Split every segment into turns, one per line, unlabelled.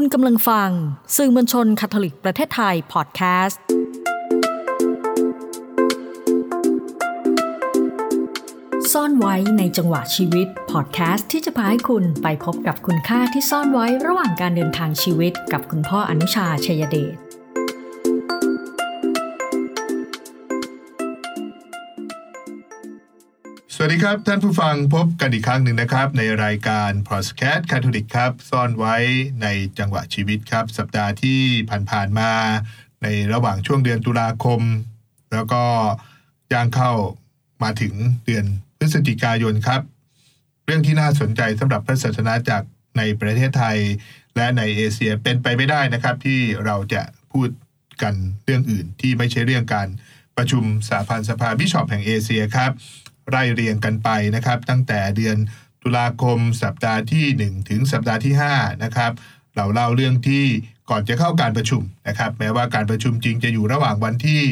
คุณกำลังฟัง สื่อมวลชนคาทอลิกประเทศไทยพอดแคสต์ซ่อนไว้ในจังหวะชีวิตพอดแคสต์ที่จะพาให้คุณไปพบกับคุณค่าที่ซ่อนไว้ระหว่างการเดินทางชีวิตกับคุณพ่ออนุชาชัยเดช
สวัสดีครับ ท่านผู้ฟังพบกันอีกครั้งหนึ่งนะครับ ในรายการ p o d c a s t คาทอลิกครับ ซ่อนไว้ในจังหวะชีวิตครับ สัปดาห์ที่ผ่านๆมา ในระหว่างช่วงเดือนตุลาคม แล้วก็ย่างเข้ามาถึงเดือนพฤศจิกายนครับ เรื่องที่น่าสนใจสำหรับพระศาสนาจากในประเทศไทย และในเอเชียเป็นไปไม่ได้นะครับ ที่เราจะพูดกันเรื่องอื่นที่ไม่ใช่เรื่องการประชุมสาพันธ์สภาบิชอปแห่งเอเชียครับ ไล่เรียงกันไปนะครับ ตั้งแต่เดือนตุลาคมสัปดาห์ที่ 1 ถึงสัปดาห์ที่5นะครับเราเล่าเรื่องที่ก่อนจะเข้าการประชุมนะครับ แม้ว่าการประชุมจริงจะอยู่ระหว่างวันที่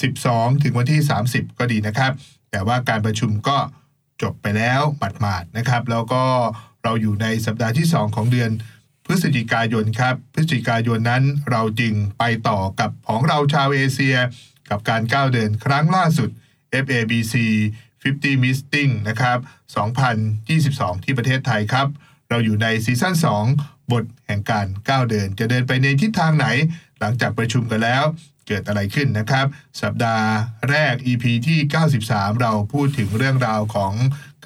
12 ถึงวันที่ 30 ก็ดีนะครับ แต่ว่าการประชุมก็จบไปแล้วหมาดๆนะครับ แล้วก็เราอยู่ในสัปดาห์ที่ 2 ของเดือนพฤศจิกายนครับ พฤศจิกายนนั้นเราจึงไปต่อกับของเราชาวเอเชีย กับการก้าวเดินครั้งล่าสุด FABC 50 Meeting นะครับ 2022 ที่ประเทศไทยครับ เราอยู่ในซีซั่น 2 บทแห่งการก้าวเดิน จะเดินไปในทิศทางไหน หลังจากประชุมกันแล้ว เกิดอะไรขึ้นนะครับ สัปดาห์แรก EP ที่ 93 เราพูดถึงเรื่องราวของ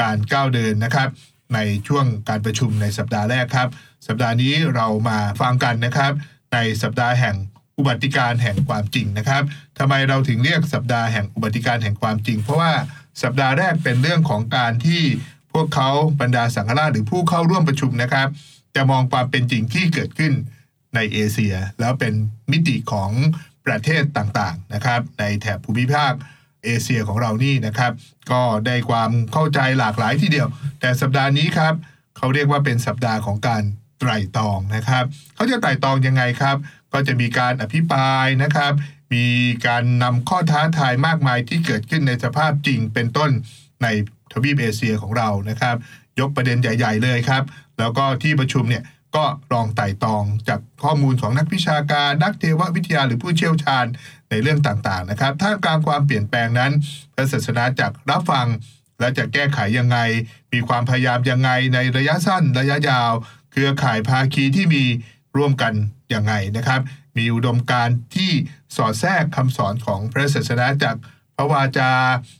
การก้าวเดินนะครับ ในช่วงการประชุมในสัปดาห์แรกครับ สัปดาห์นี้เรามาฟังกันนะครับ ในสัปดาห์แห่งอุบัติการแห่งความจริงนะครับ ทำไมเราถึงเรียกสัปดาห์แห่งอุบัติการแห่งความจริง เพราะว่าสัปดาห์แรกเป็นเรื่องของการที่พวกเขาบรรดาสังฆราชหรือผู้เข้าร่วมประชุมนะครับ จะมองความเป็นจริงที่เกิดขึ้นในเอเชีย แล้วเป็นมิติของประเทศต่างๆนะครับ ในแถบภูมิภาคเอเชียของเรานี่นะครับ ก็ได้ความเข้าใจหลากหลายทีเดียว แต่สัปดาห์นี้ครับเขาเรียกว่าเป็นสัปดาห์ของการไตร่ตรองนะครับเขาจะไตร่ตรองยังไงครับ ก็จะมีการอภิปรายนะครับ มีการนำข้อท้าทายมากมายที่เกิดขึ้นในสภาพจริงเป็นต้นในทวีปเอเชียของเรานะครับ ยกประเด็นใหญ่ ๆ เลยครับ แล้วก็ที่ประชุมเนี่ยก็ลองไต่ตองจากข้อมูลของนักวิชาการ นักเทววิทยาหรือผู้เชี่ยวชาญในเรื่องต่างๆนะครับท่ามกลางความเปลี่ยนแปลงนั้นพระศาสนาจากรับฟัง และจะแก้ไขยังไง มีความพยายามยังไงในระยะสั้นระยะยาว เครือข่ายภาคีที่มีร่วมกันยังไงนะครับ มีอุดมการณ์ที่สอดแทรกคำสอนของพระศาสนาจากพระวาจา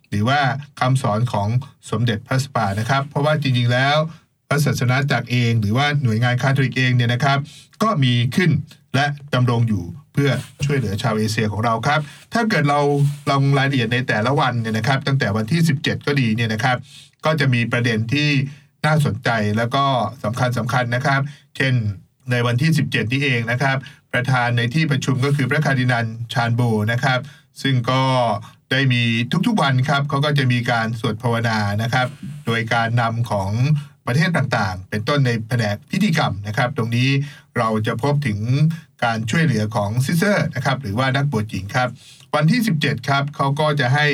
หรือว่าคำสอนของสมเด็จพระสปานะครับ เพราะว่าจริงๆแล้วพระศาสนาจากเอง หรือว่าหน่วยงานคาทอลิกเองเนี่ยนะครับ ก็มีขึ้นและดำรงอยู่เพื่อช่วยเหลือชาวเอเชียของเราครับ ถ้าเกิดเราลองรายละเอียดในแต่ละวันเนี่ยนะครับ ตั้งแต่วันที่ 17 ก็ดีเนี่ยนะครับ ก็จะมีประเด็นที่น่าสนใจแล้วก็สำคัญสำคัญนะครับ เช่นในวันที่ 17 นี้เองนะครับ ประธานในที่ประชุมก็คือพระคาร์ดินัลชานโบนะครับ ซึ่งก็ได้มีทุกๆวันครับเขาก็จะมีการสวดภาวนานะครับ โดยการนำของประเทศต่างๆ เป็นต้นในแผนกพิธีกรรมนะครับ ตรงนี้เราจะพบถึงการช่วยเหลือของซิสเตอร์นะครับหรือว่านักบวชหญิงครับ วันที่ 17 ครับเขาก็จะให้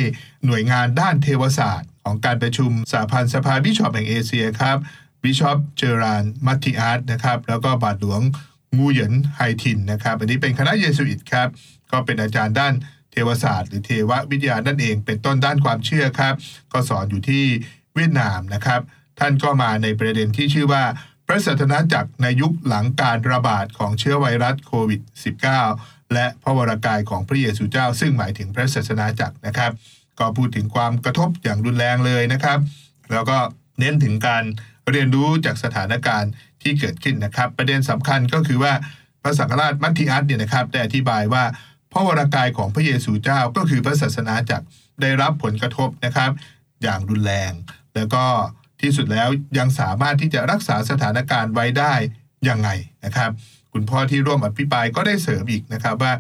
หน่วยงานด้านเทวศาสตร์ ของการประชุมสหพันธ์สภาบิชอปแห่งเอเชียครับบิชอปเจอรานมัตติอาร์ตนะครับแล้วก็บาทหลวง งูเหยินไฮทินนะครับอันนี้เป็นคณะเยสุอิตครับก็เป็นอาจารย์ด้านเทวศาสตร์ หรือเทววิทยานั่นเอง เป็นต้นด้านความเชื่อครับ ก็สอนอยู่ที่เวียดนามนะครับ ท่านก็มาในประเด็นที่ชื่อว่า พระศาสนาจักรในยุคหลังการระบาดของเชื้อไวรัสโควิด -19 และพระวรากายของพระเยซูเจ้า ซึ่งหมายถึงพระศาสนาจักรนะครับ ก็พูดถึงความกระทบอย่างรุนแรงเลยนะครับ แล้วก็เน้นถึงการเรียนรู้จากสถานการณ์ ที่เกิดขึ้นนะครับ ประเด็นสำคัญก็คือว่าพระสังฆราชมัทธิอัสเนี่ยนะครับได้อธิบายว่าพระวรากายของพระเยซูเจ้าก็คือพระศาสนาจักรได้รับผลกระทบนะครับ อย่างรุนแรง แล้วก็ที่สุดแล้วยังสามารถที่จะรักษาสถานการณ์ไว้ได้ยังไงนะครับ คุณพ่อที่ร่วมอภิปรายก็ได้เสริมอีกนะครับว่า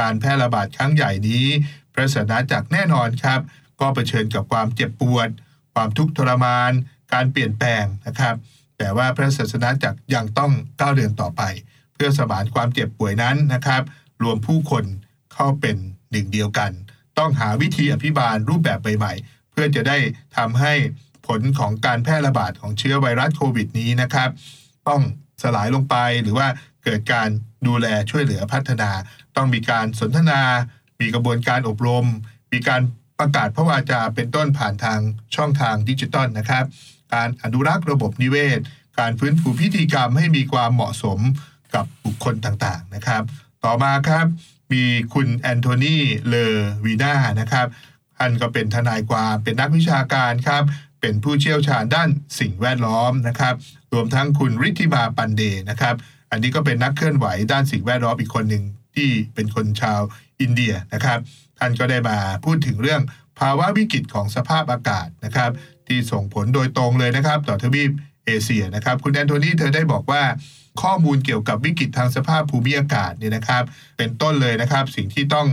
การแพร่ระบาดครั้งใหญ่นี้ พระศาสนาจักรแน่นอนครับ ก็เผชิญกับความเจ็บปวด ความทุกข์ทรมาน การเปลี่ยนแปลงนะครับ แต่ว่าพระศาสนาจักรยังต้องก้าวเดินต่อไป เพื่อสมานความเจ็บป่วยนั้นนะครับ รวมผู้คนเข้าเป็นหนึ่งเดียวกัน ต้องหาวิธีอภิบาลรูปแบบใหม่ๆ เพื่อจะได้ทำให้ผลของการแพร่ระบาดของเชื้อไวรัสโควิดนี้นะครับ ต้องสลายลงไปหรือว่าเกิดการดูแลช่วยเหลือพัฒนา ต้องมีการสนทนา มีกระบวนการอบรม มีการประกาศพระวาจาเป็นต้นผ่านทางช่องทางดิจิตอลนะครับ การอนุรักษ์ระบบนิเวศ การฟื้นฟูพิธีกรรมให้มีความเหมาะสมกับบุคคลต่างๆนะครับ ต่อมาครับมีคุณแอนโทนีเลอวีนานะครับท่านก็เป็นทนายความเป็นนักวิชาการครับเป็นผู้เชี่ยวชาญด้านสิ่งแวดล้อมนะครับ รวมทั้งคุณริธิมาปันเดนะครับ อันนี้ก็เป็นนักเคลื่อนไหวด้านสิ่งแวดล้อมอีกคนหนึ่งที่เป็นคนชาวอินเดียนะครับ ท่านก็ได้มาพูดถึงเรื่องภาวะวิกฤตของสภาพอากาศนะครับ ที่ส่งผลโดยตรงเลยนะครับ ต่อทวีปเอเชียนะครับ คุณแอนโทนีเธอได้บอกว่าข้อมูลเกี่ยวกับวิกฤตทางสภาพภูมิอากาศเนี่ยนะครับ เป็นต้นเลยนะครับ สิ่งที่ต้อง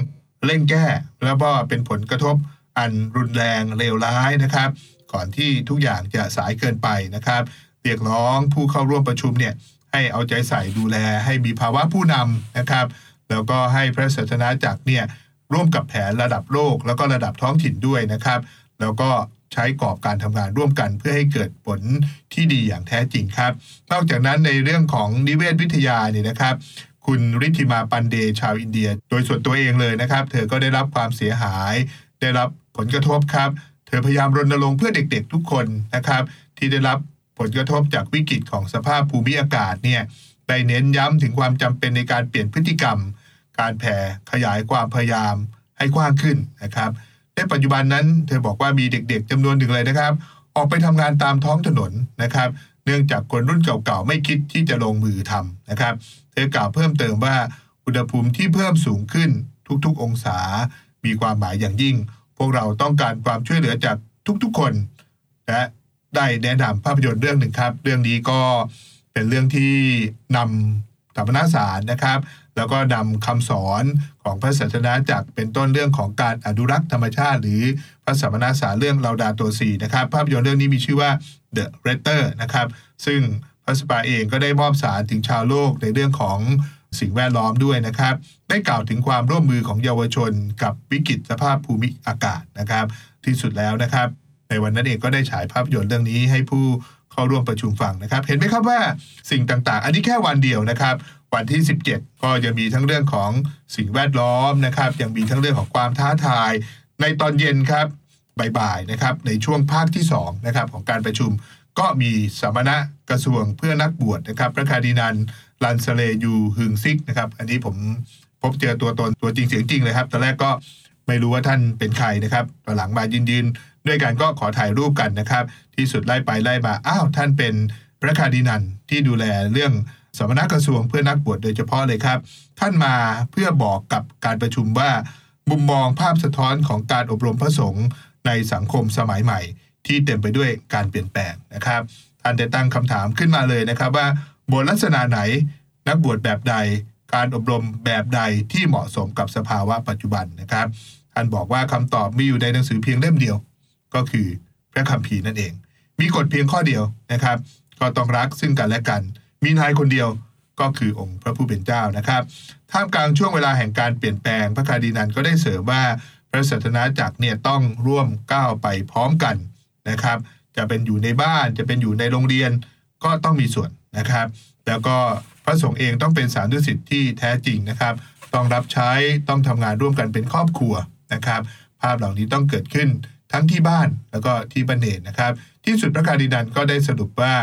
เร่งแก้ แล้วก็เป็นผลกระทบอันรุนแรงเลวร้ายนะครับ ก่อนที่ทุกอย่างจะสายเกินไปนะครับเรียกร้องผู้เข้าร่วมประชุมเนี่ยให้เอาใจใส่ดูแลให้มีภาวะผู้นำนะครับ แล้วก็ให้พระศาสนาจักรเนี่ยร่วมกับแผนระดับโลก แล้วก็ระดับท้องถิ่นด้วยนะครับ แล้วก็ ใช้กรอบการทำงานร่วมกัน เพื่อให้เกิดผลที่ดีอย่างแท้จริงครับ นอกจากนั้นในเรื่องของนิเวศวิทยาเนี่ยนะครับ คุณริธิมาปันเดชาวอินเดีย โดยส่วนตัวเองเลยนะครับ เธอก็ได้รับความเสียหาย ได้รับผลกระทบครับ เธอพยายามรณรงค์เพื่อเด็กๆทุกคนนะครับ ที่ได้รับผลกระทบจากวิกฤตของสภาพภูมิอากาศเนี่ยได้เน้นย้ำถึงความจำเป็นในการเปลี่ยนพฤติกรรม การแผ่ขยายความพยายามให้กว้างขึ้นนะครับ ในปัจจุบันนั้น เธอบอกว่ามีเด็กๆจำนวนหนึ่งเลยนะครับ ออกไปทำงานตามท้องถนนนะครับ เนื่องจากคนรุ่นเก่าๆ ไม่คิดที่จะลงมือทำนะครับ เธอกล่าวเพิ่มเติมว่าอุณหภูมิที่เพิ่มสูงขึ้นทุกๆ องศา มีความหมายอย่างยิ่ง พวกเราต้องการความช่วยเหลือจากทุกๆคน และได้แนะนำภาพยนตร์เรื่องหนึ่งครับ เรื่องนี้ก็เป็นเรื่องที่นำธรรมนาสารนะครับ แล้วก็นำคำสอนของพระศาสนาจากเป็นต้นเรื่องของการอนุรักษ์ธรรมชาติ หรือพระสัมมนาสาเรื่องเราดาตัวสี่นะครับ ภาพยนตร์เรื่องนี้มีชื่อว่า The r e t t e r นะครับ ซึ่งพระสปาเองก็ได้มอบสารถึงชาวโลกในเรื่องของสิ่งแวดล้อมด้วยนะครับ ได้กล่าวถึงความร่วมมือของเยาวชน กับวิกฤตสภาพภูมิอากาศนะครับ ที่สุดแล้วนะครับ ในวันนั้นเองก็ได้ฉายภาพยนตร์เรื่องนี้ให้ผู้เข้าร่วมประชุมฟังนะครับ เห็นไหมครับว่าสิ่งต่างๆ อันนี้แค่วันเดียวนะครับ วันที่ 17 ก็จะมีทั้งเรื่องของสิ่งแวดล้อมนะครับ ยังมีทั้งเรื่องของความท้าทาย ในตอนเย็นครับบ่ายๆนะครับ ในช่วงภาคที่2นะครับของการประชุมก็มีสัมมณะกระทรวงเพื่อนักบวชนะครับ พระคาร์ดินัลลาซซาโรยูฮึงซิกนะครับ อันนี้ผมพบเจอตัวตนตัวจริงเสียงจริงเลยครับตอนแรกก็ไม่รู้ว่าท่านเป็นใครนะครับตอนหลังมายืนยืนๆด้วยกันก็ขอถ่ายรูปกันนะครับ ที่สุดไล่ไปไล่มาอ้าวท่านเป็นพระคาร์ดินันที่ดูแลเรื่อง สมณกระทรวงเพื่อนักบวชโดยเฉพาะเลยครับ ท่านมาเพื่อบอกกับการประชุมว่า มุมมองภาพสะท้อนของการอบรมพระสงฆ์ในสังคมสมัยใหม่ ที่เต็มไปด้วยการเปลี่ยนแปลงนะครับ ท่านได้ตั้งคำถามขึ้นมาเลยนะครับว่าบทลักษณะไหน นักบวชแบบใด การอบรมแบบใดที่เหมาะสมกับสภาวะปัจจุบันนะครับ ท่านบอกว่าคำตอบมีอยู่ในหนังสือเพียงเล่มเดียว ก็คือพระคัมภีร์นั่นเอง มีกฎเพียงข้อเดียวนะครับ ก็ต้องรักซึ่งกันและกัน มีนายคนเดียวก็คือองค์พระผู้เป็นเจ้านะครับ ท่ามกลางช่วงเวลาแห่งการเปลี่ยนแปลง พระคาร์ดินันก็ได้เสริมว่าพระศาสนาจักรเนี่ยต้องร่วมก้าวไปพร้อมกันนะครับ จะเป็นอยู่ในบ้านจะเป็นอยู่ในโรงเรียนก็ต้องมีส่วนนะครับ แล้วก็พระสงฆ์เองต้องเป็นสารดุสิตที่แท้จริงนะครับ ต้องรับใช้ต้องทำงานร่วมกันเป็นครอบครัวนะครับ ภาพเหล่านี้ต้องเกิดขึ้นทั้งที่บ้านแล้วก็ที่บันเนตนะครับ ที่สุดพระคาร์ดินันก็ได้สรุปว่า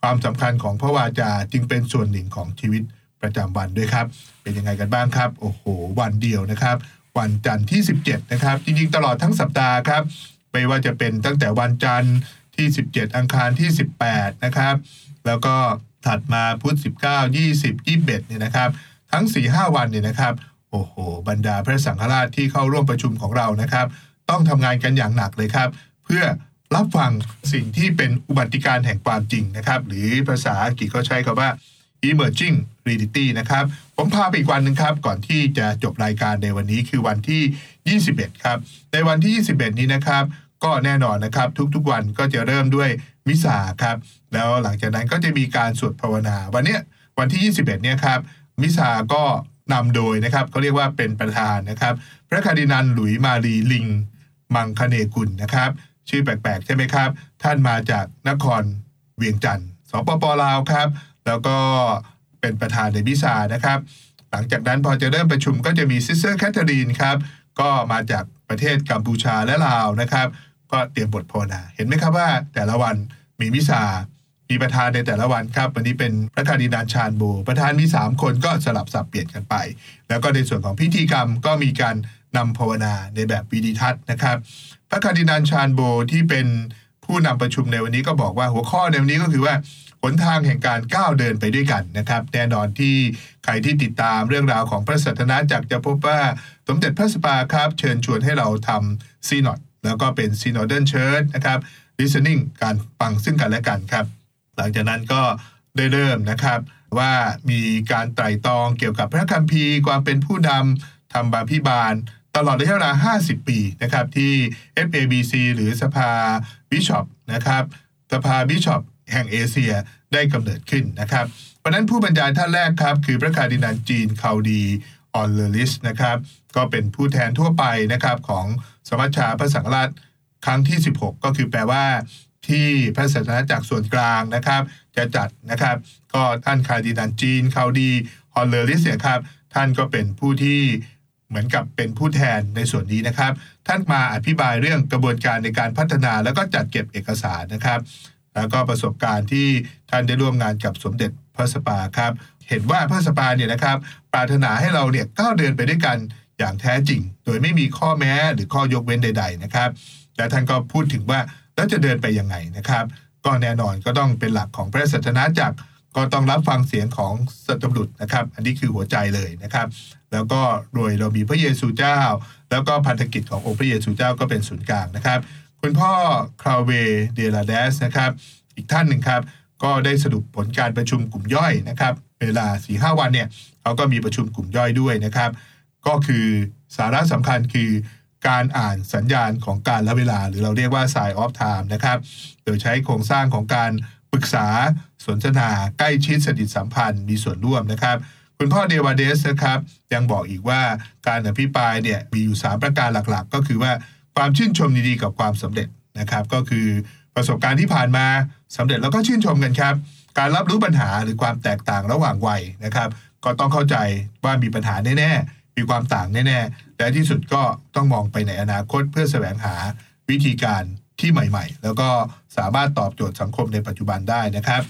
ความสำคัญของพระวาจาจึงเป็นส่วนหนึ่งของชีวิตประจำวันด้วยครับ เป็นยังไงกันบ้างครับ โอ้โห วันเดียวนะครับ วันจันทร์ที่ 17 นะครับ จริงๆ ตลอดทั้งสัปดาห์ครับ ไม่ว่าจะเป็นตั้งแต่วันจันทร์ที่ 17 อังคารที่ 18 นะครับ แล้วก็ถัดมาพุธ19 20 21เนี่ยนะครับ ทั้ง 4-5 วันเนี่ยนะครับ โอ้โห บรรดาพระสังฆราชที่เข้าร่วมประชุมของเรานะครับ ต้องทำงานกันอย่างหนักเลยครับ เพื่อ รับฟังสิ่งที่เป็นอุบัติการแห่งความจริงนะครับ หรือภาษาอังกฤษเขาใช้คำว่า emerging reality นะครับ ผมพาไปอีกวันหนึ่งครับ ก่อนที่จะจบรายการในวันนี้คือวันที่ 21 ครับ ในวันที่ 21 นี้นะครับ ก็แน่นอนนะครับ ทุกๆวันก็จะเริ่มด้วยมิสซาครับ แล้วหลังจากนั้นก็จะมีการสวดภาวนา วันเนี้ยวันที่ 21 เนี่ยครับ มิสซาก็นำโดยนะครับเขาเรียกว่าเป็นประธานนะครับ พระคาร์ดินัลหลุยส์มารีลิง มังคเนกุลนะครับ ชื่อแปลกๆ ใช่ไหมครับ ท่านมาจากนครเวียงจันทร์สปปลาวครับ แล้วก็เป็นประธานในมิสซานะครับ หลังจากนั้นพอจะเริ่มประชุมก็จะมีซิสเตอร์แคทเธอรีนครับ ก็มาจากประเทศกัมพูชาและลาวนะครับ ก็เตรียมบทภาวนา เห็นไหมครับว่าแต่ละวันมีมิสซามีประธานในแต่ละวันครับ วันนี้เป็นพระคาร์ดินัลชาร์ลส์โบประธานมี 3 คนก็สลับสับเปลี่ยนกันไป แล้วก็ในส่วนของพิธีกรรมก็มีการนำภาวนาในแบบวิดีทัศน์นะครับ พระคาร์ดินัลชาร์ลส์โบที่เป็นผู้นำประชุมในวันนี้ก็บอกว่าหัวข้อในวันนี้ก็คือว่าหนทางแห่งการก้าวเดินไปด้วยกันนะครับ แน่นอนที่ใครที่ติดตามเรื่องราวของพระศาสนจักรจะพบว่าสมเด็จพระสันตะปาปาครับ เชิญชวนให้เราทำ synod แล้วก็เป็น synodal church นะครับ listening การฟังซึ่งกันและกันครับ หลังจากนั้นก็ได้เริ่มนะครับว่ามีการไตร่ตรองเกี่ยวกับพระคัมภีร์ความเป็นผู้นำธรรมาภิบาล ตลอดระยะเวลา 50 ปีนะครับที่ FABC หรือสภาบิชอปนะครับสภาบิชอปแห่งเอเชียได้กำเนิดขึ้นนะครับเพราะนั้นผู้บรรยายท่านแรกครับ คือพระคาร์ดินัล Jean-Claude Hollerich นะครับก็เป็นผู้แทนทั่วไปนะครับของสมัชชาพระสังฆราชครั้งที่ 16 ก็คือแปลว่าที่พระศาสนจักรส่วนกลางนะครับ จะจัดนะครับ ก็ท่านคาร์ดินัล Jean-Claude Hollerich เนี่ยครับ ท่านก็เป็นผู้ที่ เหมือนกับเป็นผู้แทนในส่วนนี้นะครับ ท่านมาอธิบายเรื่องกระบวนการในการพัฒนาแล้วก็จัดเก็บเอกสารนะครับ แล้วก็ประสบการณ์ที่ท่านได้ร่วมงานกับสมเด็จพระสปาครับ เห็นว่าพระสปาเนี่ยนะครับ ปรารถนาให้เราเนี่ยก้าวเดินไปด้วยกันอย่างแท้จริง โดยไม่มีข้อแม้หรือข้อยกเว้นใด ๆนะครับ และท่านก็พูดถึงว่าแล้วจะเดินไปยังไงนะครับ ก็แน่นอนก็ต้องเป็นหลักของพระศาสนาจักร ก็ต้องรับฟังเสียงของสัตบุรุษนะครับ อันนี้คือหัวใจเลยนะครับ แล้วก็โดยเรามีพระเยซูเจ้า แล้วก็พันธกิจขององค์พระเยซูเจ้าก็เป็นศูนย์กลางนะครับ คุณพ่อคราเวเดลาเดสนะครับ อีกท่านหนึ่งครับ ก็ได้สรุปผลการประชุมกลุ่มย่อยนะครับ เวลา4ีหวันเนี่ยเขาก็มีประชุมกลุ่มย่อยด้วยนะครับ ก็คือสาระสำคัญคือการอ่านสัญญาณของการละเวลา หรือเราเรียกว่า sign of time นะครับ โดยใช้โครงสร้างของการ รึกษา สนทนา ใกล้ชิดสนิทสัมพันธ์ มีส่วนร่วมนะครับ คุณพ่อเดวาเดสนะครับยังบอกอีกว่าการอภิปรายเนี่ยมีอยู่ 3 ประการหลักๆ ก็คือว่าความชื่นชมยินดีกับความสำเร็จนะครับ ก็คือประสบการณ์ที่ผ่านมาสำเร็จแล้วก็ชื่นชมกันครับ การรับรู้ปัญหาหรือความแตกต่างระหว่างวัยนะครับ ก็ต้องเข้าใจว่ามีปัญหาแน่ๆมีความต่างแน่ๆและที่สุดก็ต้องมองไปในอนาคตเพื่อแสวงหาวิธีการ ที่ใหม่ ๆ แล้วก็สามารถตอบโจทย์สังคมในปัจจุบันได้นะครับ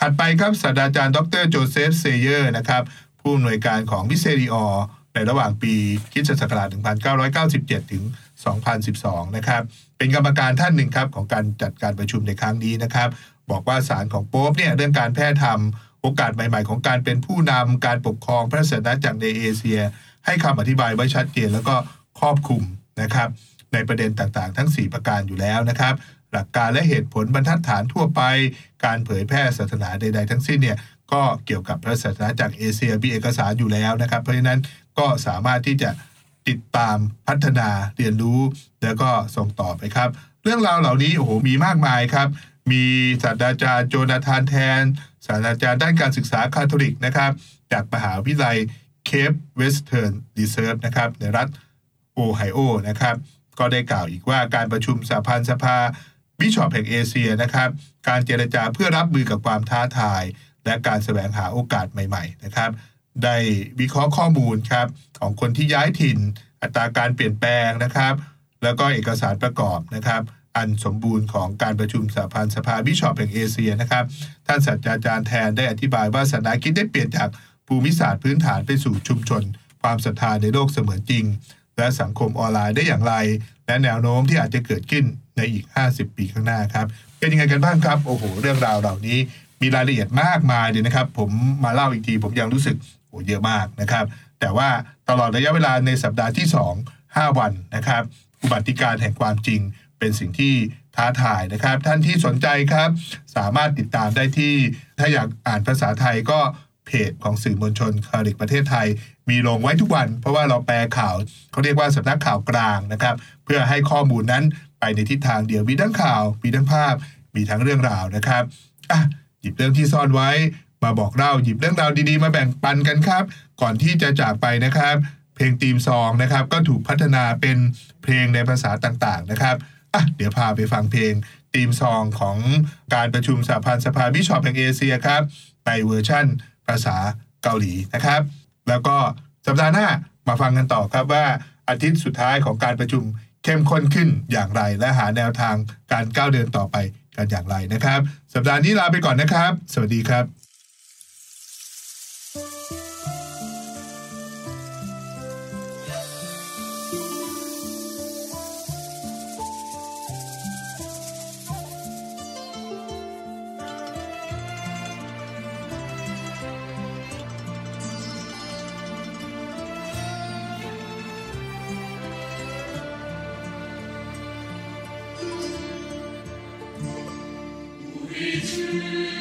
ถัดไปครับศาสตราจารย์ดรโจเซฟเซเยอร์นะครับผู้อำนวยการของมิเซริออในระหว่างปีคิสตศักราช1997 ถึง 2012 นะครับ เป็นกรรมการท่านหนึ่งครับของการจัดการประชุมในครั้งนี้นะครับ บอกว่าสารของโป๊ปเนี่ยเรื่องการแพร่ธรรมโอกาสใหม่ ๆ ของการเป็นผู้นำการปกครองพระศาสนาจากในเอเชีย ให้คำอธิบายไว้ชัดเจนแล้วก็ครอบคลุมนะครับ ในประเด็นต่างๆ ทั้ง 4 ประการอยู่แล้วนะครับ หลักการและเหตุผลบรรทัดฐานทั่วไป การเผยแพร่ศาสนาใด ๆ ทั้งสิ้นเนี่ยก็เกี่ยวกับพระศาสนจักรเอเชียมีเอกสารอยู่แล้วนะครับ เพราะฉะนั้นก็สามารถที่จะติดตามพัฒนาเรียนรู้ แล้วก็ส่งต่อไปครับ เรื่องราวเหล่านี้โอ้โหมีมากมายครับ มีศาสตราจารย์โจนาธานแทนศาสตราจารย์ด้านการศึกษาคาทอลิกนะครับ จากมหาวิทยาลัย Case Western Reserve นะครับในรัฐโอไฮโอนะครับ ก็ได้กล่าวอีกว่าการประชุมสหพันธ์สภาบิชอปแห่งเอเชียนะครับ การเจรจาเพื่อรับมือกับความท้าทาย และการแสวงหาโอกาสใหม่ๆนะครับ ได้วิเคราะห์ข้อมูลครับของคนที่ย้ายถิ่น อัตราการเปลี่ยนแปลงนะครับ แล้วก็เอกสารประกอบนะครับอันสมบูรณ์ของการประชุมสหพันธ์สภาบิชอปแห่งเอเชียนะครับ ท่านศาสตราจารย์แทนได้อธิบายว่าศาสนาคิดได้เปลี่ยนจากภูมิศาสตร์พื้นฐานไปสู่ชุมชน ความศรัทธาในโลกเสมือนจริง และสังคมออนไลน์ได้อย่างไร และแนวโน้มที่อาจจะเกิดขึ้นในอีก 50 ปีข้างหน้าครับ เป็นยังไงกันบ้างครับ โอ้โห เรื่องราวเหล่านี้มีรายละเอียดมากมายเลยนะครับ ผมมาเล่าอีกที ผมยังรู้สึกโอ้เยอะมากนะครับ แต่ว่าตลอดระยะเวลาในสัปดาห์ที่ 2 5 วันนะครับ อุบัติการแห่งความจริงเป็นสิ่งที่ท้าทายนะครับ ท่านที่สนใจครับ สามารถติดตามได้ที่ ถ้าอยากอ่านภาษาไทยก็ เพจของสื่อมวลชนคาริกประเทศไทย มีลงไว้ทุกวัน เพราะว่าเราแปลข่าวเขาเรียกว่าสำนักข่าวกลางนะครับ เพื่อให้ข้อมูลนั้นไปในทิศทางเดียวมีทั้งข่าวมีทั้งภาพ มีทั้งเรื่องราวนะครับอะหยิบเรื่องที่ซ่อนไว้มาบอกเล่าหยิบเรื่องราวดีๆ มาแบ่งปันกันครับ ก่อนที่จะจากไปนะครับ เพลงทีมซองนะครับ ก็ถูกพัฒนาเป็นเพลงในภาษาต่างๆนะครับอะเดี๋ยวพาไปฟังเพลงทีมซองของการประชุมสหพันธ์สภาบิชอปแห่งเอเชียครับในเวอร์ชั่น ภาษาเกาหลีนะครับ แล้วก็สัปดาห์หน้ามาฟังกันต่อครับว่าอาทิตย์สุดท้ายของการประชุมเข้มข้นขึ้นอย่างไร และหาแนวทางการก้าวเดินต่อไปกันอย่างไรนะครับ สัปดาห์นี้ลาไปก่อนนะครับ สวัสดีครับ It's.